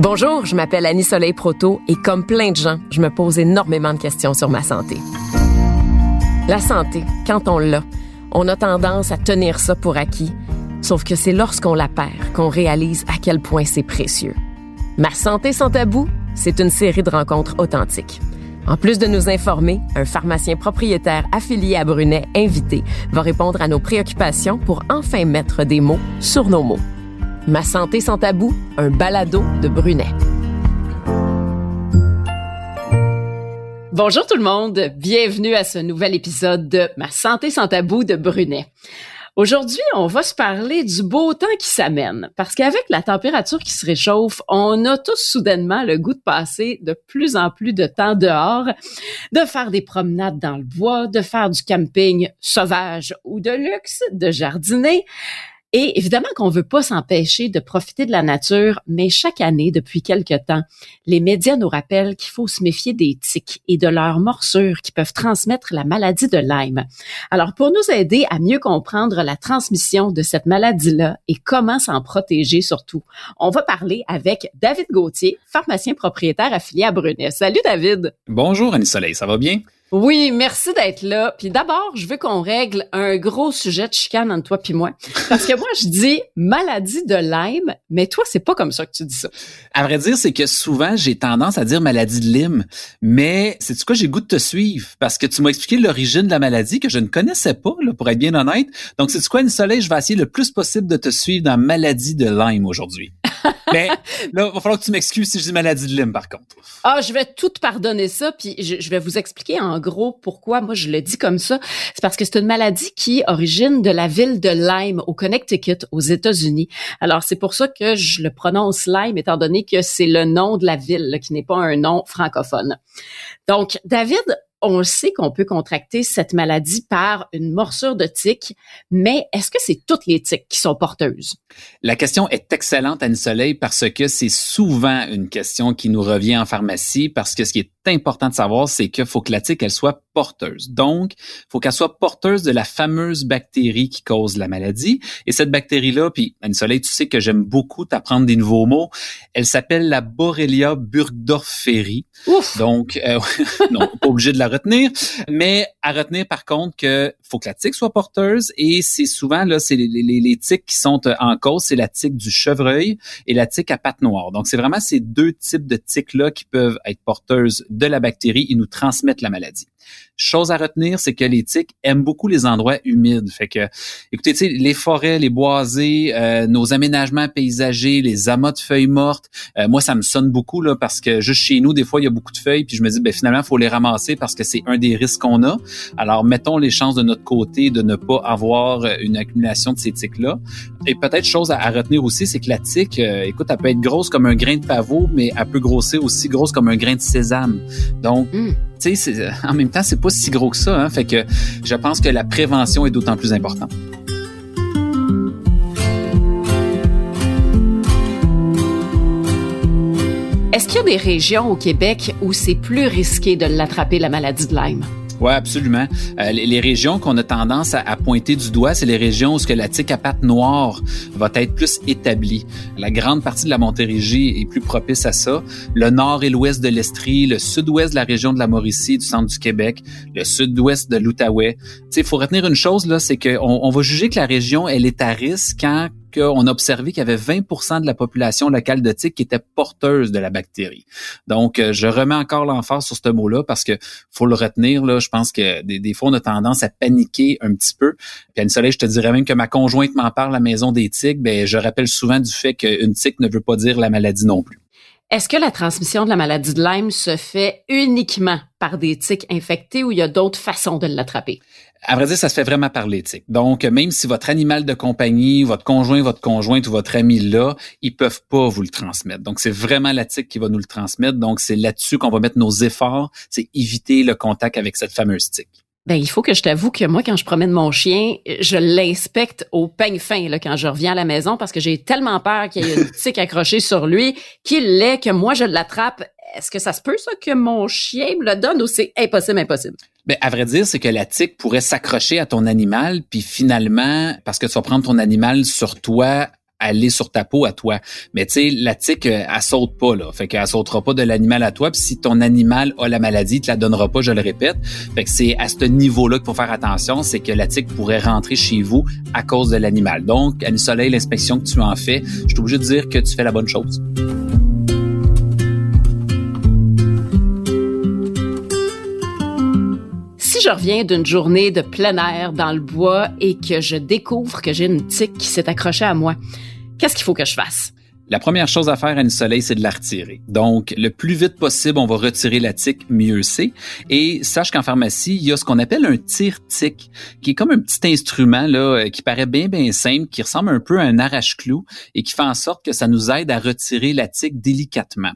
Bonjour, je m'appelle Annie Soleil Proto et comme plein de gens, je me pose énormément de questions sur ma santé. La santé, quand on l'a, on a tendance à tenir ça pour acquis, sauf que c'est lorsqu'on la perd qu'on réalise à quel point c'est précieux. Ma santé sans tabou, c'est une série de rencontres authentiques. En plus de nous informer, un pharmacien propriétaire affilié à Brunet, invité, va répondre à nos préoccupations pour enfin mettre des mots sur nos mots. Ma santé sans tabou, un balado de Brunet. Bonjour tout le monde, bienvenue à ce nouvel épisode de Ma santé sans tabou de Brunet. Aujourd'hui, on va se parler du beau temps qui s'amène, parce qu'avec la température qui se réchauffe, on a tous soudainement le goût de passer de plus en plus de temps dehors, de faire des promenades dans le bois, de faire du camping sauvage ou de luxe, de jardiner. Et évidemment qu'on veut pas s'empêcher de profiter de la nature, mais chaque année, depuis quelque temps, les médias nous rappellent qu'il faut se méfier des tiques et de leurs morsures qui peuvent transmettre la maladie de Lyme. Alors, pour nous aider à mieux comprendre la transmission de cette maladie-là et comment s'en protéger surtout, on va parler avec David Gauthier, pharmacien propriétaire affilié à Brunet. Salut David. Bonjour Annie Soleil, ça va bien? Oui, merci d'être là. Puis d'abord, je veux qu'on règle un gros sujet de chicane entre toi puis moi. Parce que moi, je dis maladie de Lyme, mais toi, c'est pas comme ça que tu dis ça. À vrai dire, c'est que souvent, j'ai tendance à dire maladie de Lyme. Mais c'est quoi, j'ai goût de te suivre. Parce que tu m'as expliqué l'origine de la maladie que je ne connaissais pas, là, pour être bien honnête. Donc, c'est quoi, une soleil, je vais essayer le plus possible de te suivre dans maladie de Lyme aujourd'hui. Mais là, il va falloir que tu m'excuses si dis maladie de Lyme, par contre. Ah, je vais tout pardonner ça, puis je, je, vais vous expliquer en gros pourquoi moi je le dis comme ça. C'est parce que c'est une maladie qui origine de la ville de Lyme, au Connecticut, aux États-Unis. Alors, c'est pour ça que je le prononce Lyme, étant donné que c'est le nom de la ville, là, qui n'est pas un nom francophone. Donc, David, on sait qu'on peut contracter cette maladie par une morsure de tique, mais est-ce que c'est toutes les tiques qui sont porteuses? La question est excellente, Anne Soleil, parce que c'est souvent une question qui nous revient en pharmacie, parce que ce qui est important de savoir, c'est qu'il faut que la tique, elle soit porteuse. Donc, il faut qu'elle soit porteuse de la fameuse bactérie qui cause la maladie. Et cette bactérie-là, puis Anne Soleil, tu sais que j'aime beaucoup t'apprendre des nouveaux mots. Elle s'appelle la Borrelia burgdorferi. Ouf! Donc, euh, non, pas obligé de la retenir, mais à retenir par contre que faut que la tique soit porteuse et c'est souvent là, c'est les, les, les tiques qui sont euh, en cause, c'est la tique du chevreuil et la tique à pattes noires. Donc, c'est vraiment ces deux types de tiques-là qui peuvent être porteuses de la bactérie et nous transmettre la maladie. Chose à retenir, c'est que les tiques aiment beaucoup les endroits humides. Fait que, écoutez, les forêts, les boisés, euh, nos aménagements paysagers, les amas de feuilles mortes, euh, moi, ça me sonne beaucoup là parce que juste chez nous, des fois, il y a beaucoup de feuilles, puis je me dis, ben finalement, faut les ramasser parce que c'est un des risques qu'on a. Alors, mettons les chances de notre côté de ne pas avoir une accumulation de ces tiques-là. Et peut-être chose à, retenir aussi, c'est que la tique, euh, écoute, elle peut être grosse comme un grain de pavot, mais elle peut grossir aussi grosse comme un grain de sésame. Donc, mm. Sais, en même temps, c'est pas si gros que ça. Hein, fait que je pense que la prévention est d'autant plus importante. Est-ce qu'il y a des régions au Québec où c'est plus risqué de l'attraper, la maladie de Lyme? Oui, absolument. Euh, les, régions qu'on a tendance à, pointer du doigt, c'est les régions où ce que la tique à pattes noires va être plus établie. La grande partie de la Montérégie est plus propice à ça. Le nord et l'ouest de l'Estrie, le sud-ouest de la région de la Mauricie, du centre du Québec, le sud-ouest de l'Outaouais. Il faut retenir une chose, là, c'est qu'on on va juger que la région, elle est à risque quand qu'on a observé qu'il y avait 20 de la population locale de tic qui était porteuse de la bactérie. Donc, euh, je remets encore l'emphase sur ce mot-là parce que faut le retenir. Là, je pense que des, fois, on a tendance à paniquer un petit peu. Puis, Anne Soleil, je te dirais même que ma conjointe m'en parle à la maison des tiques. Ben, je rappelle souvent du fait qu'une tique ne veut pas dire la maladie non plus. Est-ce que la transmission de la maladie de Lyme se fait uniquement par des tiques infectés ou il y a d'autres façons de l'attraper? À vrai dire, ça se fait vraiment par les tiques. Donc, même si votre animal de compagnie, votre conjoint, votre conjointe ou votre ami là, ils peuvent pas vous le transmettre. Donc, c'est vraiment la tique qui va nous le transmettre. Donc, c'est là-dessus qu'on va mettre nos efforts, c'est éviter le contact avec cette fameuse tique. Ben, il faut que je t'avoue que moi, quand je promène mon chien, je l'inspecte au peigne fin là, quand je reviens à la maison parce que j'ai tellement peur qu'il y ait une tique accrochée sur lui qu'il l'ait, que moi je l'attrape. Est-ce que ça se peut, ça, que mon chien me le donne ou c'est impossible, impossible? Ben, à vrai dire, c'est que la tique pourrait s'accrocher à ton animal, puis finalement, parce que tu vas prendre ton animal sur toi aller sur ta peau à toi. Mais tu sais, la tique, euh, elle saute pas, là. Fait qu'elle sautera pas de l'animal à toi. Puis si ton animal a la maladie, il te la donnera pas, je le répète. Fait que c'est à ce niveau-là qu'il faut faire attention, c'est que la tique pourrait rentrer chez vous à cause de l'animal. Donc, à Soleil, l'inspection que tu en fais, je suis obligé de dire que tu fais la bonne chose. Si je reviens d'une journée de plein air dans le bois et que je découvre que j'ai une tique qui s'est accrochée à moi, qu'est-ce qu'il faut que je fasse? La première chose à faire à une soleil, c'est de la retirer. Donc, le plus vite possible, on va retirer la tique, mieux c'est. Et sache qu'en pharmacie, il y a ce qu'on appelle un tire-tique, qui est comme un petit instrument là, euh, qui paraît bien, bien simple, qui ressemble un peu à un arrache-clou et qui fait en sorte que ça nous aide à retirer la tique délicatement.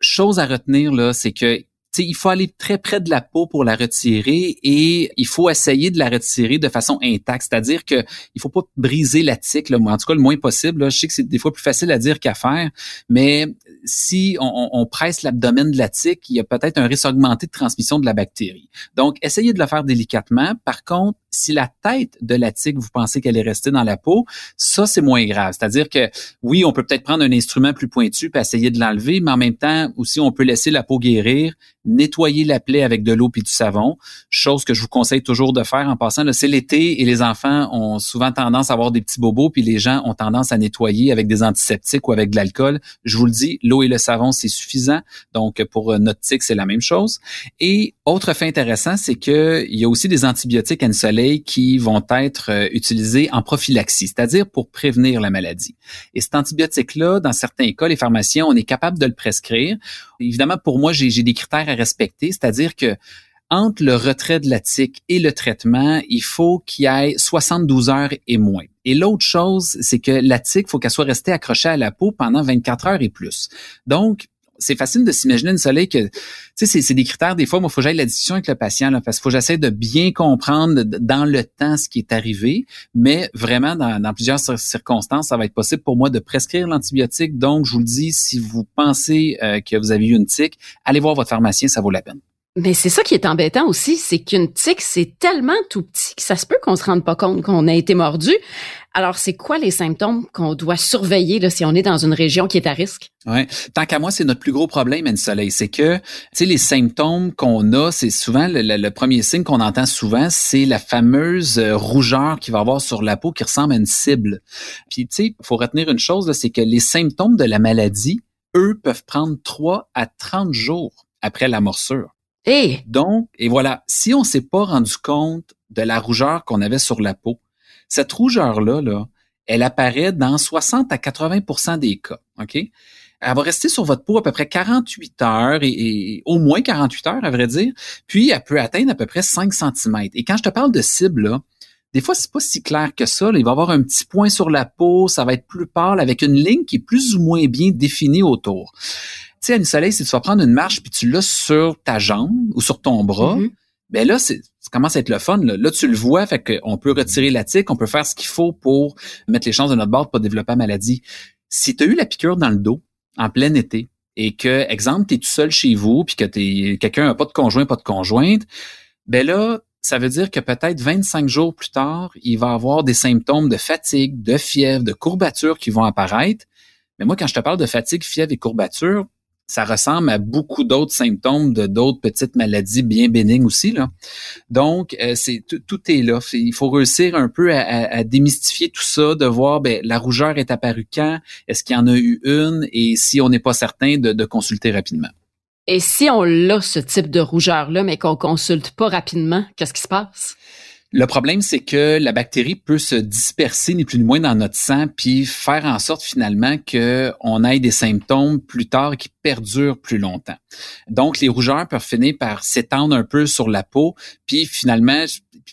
Chose à retenir, là, c'est que il faut aller très près de la peau pour la retirer et il faut essayer de la retirer de façon intacte, c'est-à-dire que il faut pas briser la tique, là, en tout cas le moins possible. Là. Je sais que c'est des fois plus facile à dire qu'à faire, mais si on, on presse l'abdomen de la tique, il y a peut-être un risque augmenté de transmission de la bactérie. Donc, essayez de le faire délicatement. Par contre, si la tête de la tique, vous pensez qu'elle est restée dans la peau, ça, c'est moins grave. C'est-à-dire que, oui, on peut peut-être prendre un instrument plus pointu et essayer de l'enlever, mais en même temps, aussi, on peut laisser la peau guérir, nettoyer la plaie avec de l'eau puis du savon, chose que je vous conseille toujours de faire en passant. C'est l'été et les enfants ont souvent tendance à avoir des petits bobos, puis les gens ont tendance à nettoyer avec des antiseptiques ou avec de l'alcool. Je vous le dis, l'eau et le savon, c'est suffisant. Donc, pour notre tique, c'est la même chose. Et autre fait intéressant, c'est qu'il y a aussi des antibiotiques à une soleil qui vont être euh, utilisés en prophylaxie, c'est-à-dire pour prévenir la maladie. Et cet antibiotique-là, dans certains cas, les pharmaciens, on est capable de le prescrire. Évidemment, pour moi, j'ai des critères à respecter, c'est-à-dire que entre le retrait de la tique et le traitement, il faut qu'il y ait 72 heures et moins. Et l'autre chose, c'est que la tique, faut qu'elle soit restée accrochée à la peau pendant 24 heures et plus. Donc, c'est facile de s'imaginer une soleil que, tu sais, c'est des critères. Des fois, moi, il faut que j'aille la discussion avec le patient, là, parce qu'il faut que j'essaie de bien comprendre dans le temps ce qui est arrivé. Mais vraiment, dans, plusieurs circonstances, ça va être possible pour moi de prescrire l'antibiotique. Donc, je vous le dis, si vous pensez euh, que vous avez eu une tique, allez voir votre pharmacien, ça vaut la peine. Mais c'est ça qui est embêtant aussi, c'est qu'une tique, c'est tellement tout petit que ça se peut qu'on se rende pas compte qu'on a été mordu. Alors, c'est quoi les symptômes qu'on doit surveiller là, si on est dans une région qui est à risque? Ouais. Tant qu'à moi, c'est notre plus gros problème, Anne Soleil. C'est que, tu sais, les symptômes qu'on a, c'est souvent le, premier signe qu'on entend souvent, c'est la fameuse euh, rougeur qui va avoir sur la peau qui ressemble à une cible. Puis, tu sais, faut retenir une chose, c'est que les symptômes de la maladie, eux, peuvent prendre 3 à 30 jours après la morsure. Et donc, et voilà, si on s'est pas rendu compte de la rougeur qu'on avait sur la peau, cette rougeur-là, là, elle apparaît dans 60 à 80% des cas. OK? Elle va rester sur votre peau à peu près 48 heures et, au moins 48 heures, à vrai dire. Puis, elle peut atteindre à peu près 5 cm. Et quand je te parle de cible, là, des fois, c'est pas si clair que ça. Il va y avoir un petit point sur la peau, ça va être plus pâle avec une ligne qui est plus ou moins bien définie autour sais, à une soleil, si tu vas prendre une marche puis tu l'as sur ta jambe ou sur ton bras, mm-hmm. ben là, c'est, ça commence à être le fun. Là, tu le vois, fait qu'on peut retirer la tique, on peut faire ce qu'il faut pour mettre les chances de notre bord pour pas développer la maladie. Si tu as eu la piqûre dans le dos en plein été et que, exemple, tu es tout seul chez vous puis que t'es, quelqu'un n'a pas de conjoint, pas de conjointe, ben là, ça veut dire que peut-être 25 jours plus tard, il va avoir des symptômes de fatigue, de fièvre, de courbature qui vont apparaître. Mais moi, quand je te parle de fatigue, fièvre et courbature, ça ressemble à beaucoup d'autres symptômes de d'autres petites maladies bien bénignes aussi. Là. Donc, euh, c'est tout est là. Il faut réussir un peu à, démystifier tout ça, de voir ben, la rougeur est apparue quand, est-ce qu'il y en a eu une, et si on n'est pas certain, de, de consulter rapidement. Et si on a ce type de rougeur-là, mais qu'on consulte pas rapidement, qu'est-ce qui se passe? Le problème, c'est que la bactérie peut se disperser ni plus ni moins dans notre sang, puis faire en sorte finalement qu'on ait des symptômes plus tard qui perdurent plus longtemps. Donc, les rougeurs peuvent finir par s'étendre un peu sur la peau, puis finalement,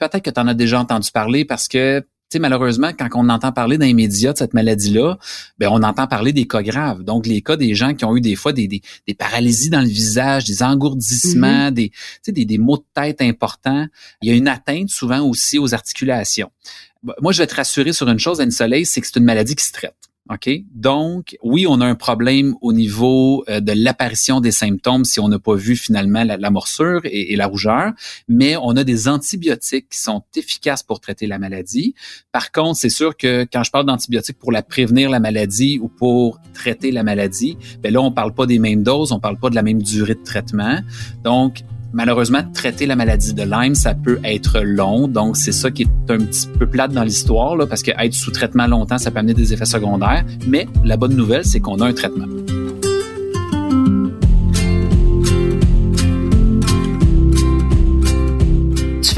peut-être que tu en as déjà entendu parler parce que sais, malheureusement, quand on entend parler dans les médias de cette maladie-là, ben on entend parler des cas graves. Donc, les cas des gens qui ont eu des fois des, des, des paralysies dans le visage, des engourdissements, mm-hmm. des, des, des maux de tête importants. Il y a une atteinte souvent aussi aux articulations. Moi, je vais te rassurer sur une chose, Anne Soleil, c'est que c'est une maladie qui se traite. OK? Donc, oui, on a un problème au niveau euh, de l'apparition des symptômes si on n'a pas vu finalement la, morsure et, la rougeur, mais on a des antibiotiques qui sont efficaces pour traiter la maladie. Par contre, c'est sûr que quand je parle d'antibiotiques pour la prévenir la maladie ou pour traiter la maladie, ben là, on parle pas des mêmes doses, on parle pas de la même durée de traitement. Donc, Malheureusement, traiter la maladie de Lyme, ça peut être long. Donc, c'est ça qui est un petit peu plate dans l'histoire, parce que être sous traitement longtemps, ça peut amener des effets secondaires. Mais la bonne nouvelle, c'est qu'on a un traitement.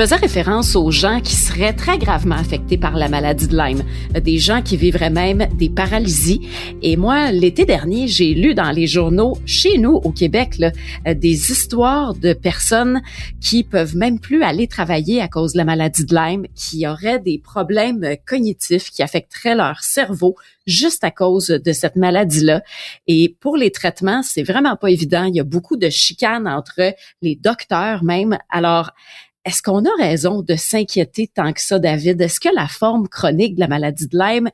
Faisais référence aux gens qui seraient très gravement affectés par la maladie de Lyme, des gens qui vivraient même des paralysies. Et moi, l'été dernier, j'ai lu dans les journaux chez nous au Québec là, des histoires de personnes qui peuvent même plus aller travailler à cause de la maladie de Lyme, qui auraient des problèmes cognitifs qui affecteraient leur cerveau juste à cause de cette maladie-là. Et pour les traitements, c'est vraiment pas évident. Il y a beaucoup de chicanes entre les docteurs même. Alors, est-ce qu'on a raison de s'inquiéter tant que ça, David? Est-ce que la forme chronique de la maladie de Lyme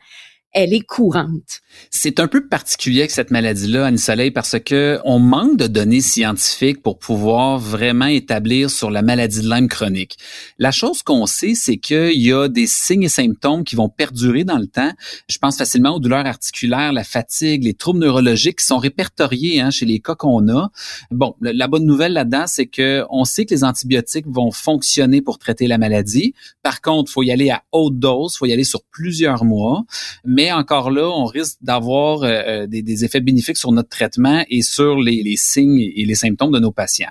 C'est un peu particulier avec cette maladie-là, Annie Soleil, parce que on manque de données scientifiques pour pouvoir vraiment établir sur la maladie de Lyme chronique. La chose qu'on sait, c'est qu'il y a des signes et symptômes qui vont perdurer dans le temps. Je pense facilement aux douleurs articulaires, la fatigue, les troubles neurologiques qui sont répertoriés hein, chez les cas qu'on a. Bon, la bonne nouvelle là-dedans, c'est que on sait que les antibiotiques vont fonctionner pour traiter la maladie. Par contre, faut y aller à haute dose, faut y aller sur plusieurs mois mais encore là, on risque d'avoir euh, euh, des, effets bénéfiques sur notre traitement et sur les, signes et les symptômes de nos patients.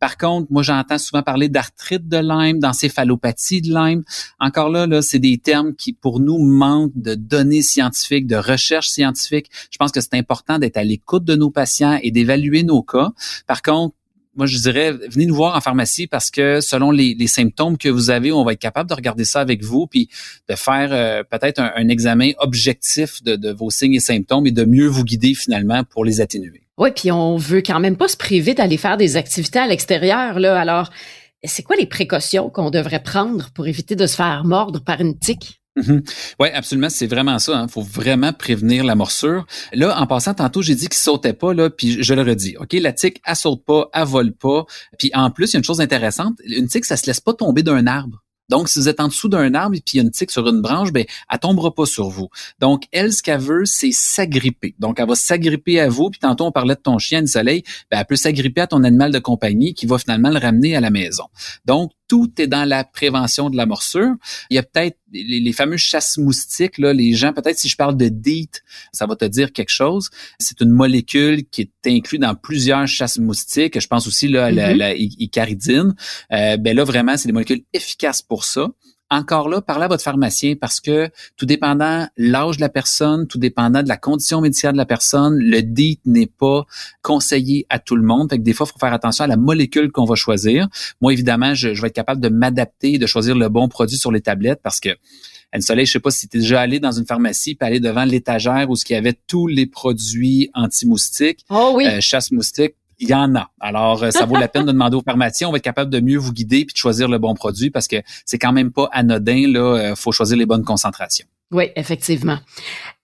Par contre, moi, j'entends souvent parler d'arthrite de Lyme, d'encéphalopathie de Lyme. Encore là, là, c'est des termes qui, pour nous, manquent de données scientifiques, de recherche scientifique. Je pense que c'est important d'être à l'écoute de nos patients et d'évaluer nos cas. Par contre, moi, je dirais, venez nous voir en pharmacie parce que selon les, symptômes que vous avez, on va être capable de regarder ça avec vous, puis de faire euh, peut-être un, examen objectif de, vos signes et symptômes et de mieux vous guider finalement pour les atténuer. Oui, puis on veut quand même pas se priver d'aller faire des activités à l'extérieur. Là, alors, c'est quoi les précautions qu'on devrait prendre pour éviter de se faire mordre par une tique? Mhm. Oui, absolument, c'est vraiment ça. Il hein. faut vraiment prévenir la morsure. Là, en passant, tantôt, j'ai dit qu'il sautait pas, là, puis je le redis. OK, la tique, elle saute pas, elle vole pas. Puis en plus, il y a une chose intéressante, une tique, ça se laisse pas tomber d'un arbre. Donc, si vous êtes en dessous d'un arbre et puis il y a une tique sur une branche, ben, elle tombera pas sur vous. Donc, elle, ce qu'elle veut, c'est s'agripper. Donc, elle va s'agripper à vous. Puis tantôt, on parlait de ton chien, du soleil. Ben, elle peut s'agripper à ton animal de compagnie qui va finalement le ramener à la maison. Donc, tout est dans la prévention de la morsure. Il y a peut-être les, les, fameux chasses moustiques, là, les gens, peut-être si je parle de DEET, ça va te dire quelque chose. C'est une molécule qui est inclue dans plusieurs chasses moustiques. Je pense aussi là, à la, mm-hmm. la, icaridine. Euh, ben là, vraiment, c'est des molécules efficaces pour ça encore là, parlez à votre pharmacien parce que tout dépendant l'âge de la personne, tout dépendant de la condition médicale de la personne, le DIT n'est pas conseillé à tout le monde. Fait que des fois, il faut faire attention à la molécule qu'on va choisir. Moi, évidemment, je, vais être capable de m'adapter et de choisir le bon produit sur les tablettes parce que Anne Soleil, je sais pas si tu es déjà allé dans une pharmacie puis aller devant l'étagère où il y avait tous les produits anti-moustiques, oh oui. Euh, chasse moustiques il y en a. Alors, euh, ça vaut la peine de demander aux pharmaciens. On va être capable de mieux vous guider puis de choisir le bon produit parce que c'est quand même pas anodin. Là, euh, faut choisir les bonnes concentrations. Oui, effectivement.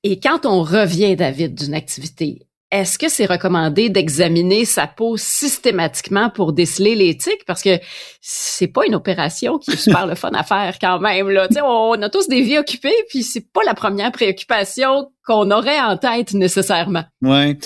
Et quand on revient, David, d'une activité, est-ce que c'est recommandé d'examiner sa peau systématiquement pour déceler les tiques? Parce que c'est pas une opération qui est super le fun à faire quand même. Là. on a tous des vies occupées, puis c'est pas la première préoccupation qu'on aurait en tête nécessairement. Ouais.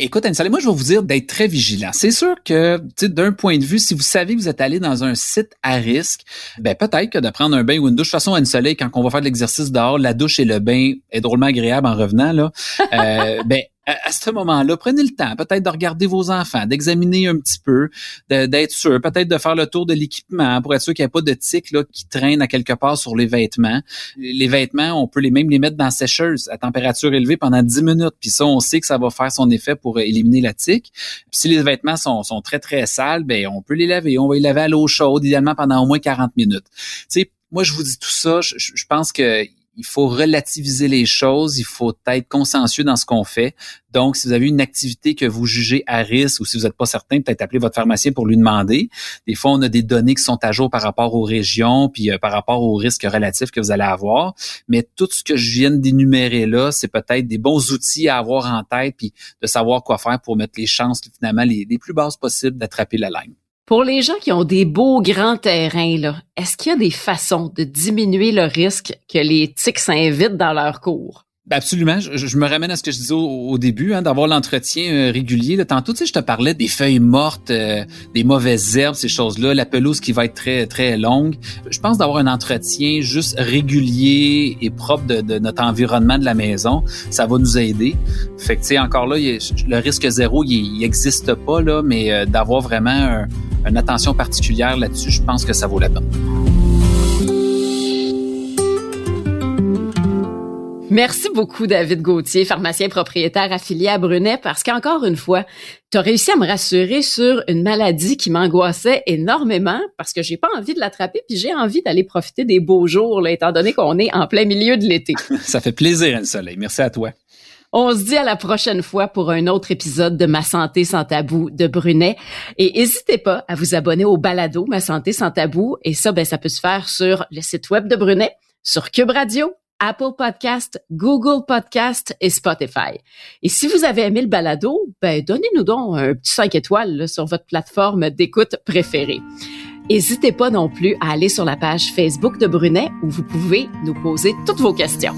écoute, anne moi je vais vous dire d'être très vigilant. C'est sûr que d'un point de vue, si vous savez que vous êtes allé dans un site à risque, ben peut-être que de prendre un bain ou une douche. De toute façon, Anne Soleil, quand on va faire de l'exercice dehors, la douche et le bain est drôlement agréable en revenant là. Euh, ben à, ce moment-là, prenez le temps peut-être de regarder vos enfants, d'examiner un petit peu, d'être sûr, peut-être de faire le tour de l'équipement pour être sûr qu'il n'y a pas de tiques là, qui traînent à quelque part sur les vêtements. Les vêtements, on peut les même les mettre dans la sécheuse à température élevée pendant 10 minutes. Puis ça, on sait que ça va faire son effet pour éliminer la tique. Puis si les vêtements sont, sont très, très sales, ben on peut les laver. On va les laver à l'eau chaude, idéalement pendant au moins 40 minutes. Tu sais, moi, je vous dis tout ça, je, je pense que il faut relativiser les choses, il faut être consciencieux dans ce qu'on fait. Donc, si vous avez une activité que vous jugez à risque ou si vous n'êtes pas certain, peut-être appeler votre pharmacien pour lui demander. Des fois, on a des données qui sont à jour par rapport aux régions, puis euh, par rapport aux risques relatifs que vous allez avoir. Mais tout ce que je viens d'énumérer là, c'est peut-être des bons outils à avoir en tête, puis de savoir quoi faire pour mettre les chances finalement les, plus basses possibles d'attraper la ligne. Pour les gens qui ont des beaux grands terrains, est-ce qu'il y a des façons de diminuer le risque que les tiques s'invitent dans leur cours? Ben, absolument. Je, me ramène à ce que je disais au, début, hein, d'avoir l'entretien euh, régulier. Tantôt, tu sais, je te parlais des feuilles mortes, euh, des mauvaises herbes, ces choses-là, la pelouse qui va être très très longue. Je pense d'avoir un entretien juste régulier et propre de, notre environnement de la maison, ça va nous aider. Fait que, tu sais, encore là, le risque zéro, il n'existe pas là, mais euh, d'avoir vraiment une attention particulière là-dessus, je pense que ça vaut la peine. Merci beaucoup, David Gauthier, pharmacien propriétaire affilié à Brunet, parce qu'encore une fois, tu as réussi à me rassurer sur une maladie qui m'angoissait énormément parce que j'ai pas envie de l'attraper puis j'ai envie d'aller profiter des beaux jours, là, étant donné qu'on est en plein milieu de l'été. Ça fait plaisir, le soleil. Merci à toi. On se dit à la prochaine fois pour un autre épisode de Ma santé sans tabou de Brunet. Et n'hésitez pas à vous abonner au balado Ma santé sans tabou. Et ça, ben, ça peut se faire sur le site web de Brunet, sur Cube Radio Apple Podcast, Google Podcast et Spotify. Et si vous avez aimé le balado, ben donnez-nous donc un petit 5 étoiles sur votre plateforme d'écoute préférée. N'hésitez pas non plus à aller sur la page Facebook de Brunet où vous pouvez nous poser toutes vos questions.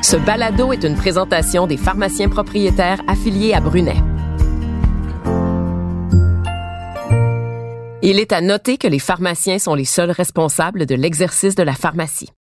Ce balado est une présentation des pharmaciens propriétaires affiliés à Brunet. Il est à noter que les pharmaciens sont les seuls responsables de l'exercice de la pharmacie.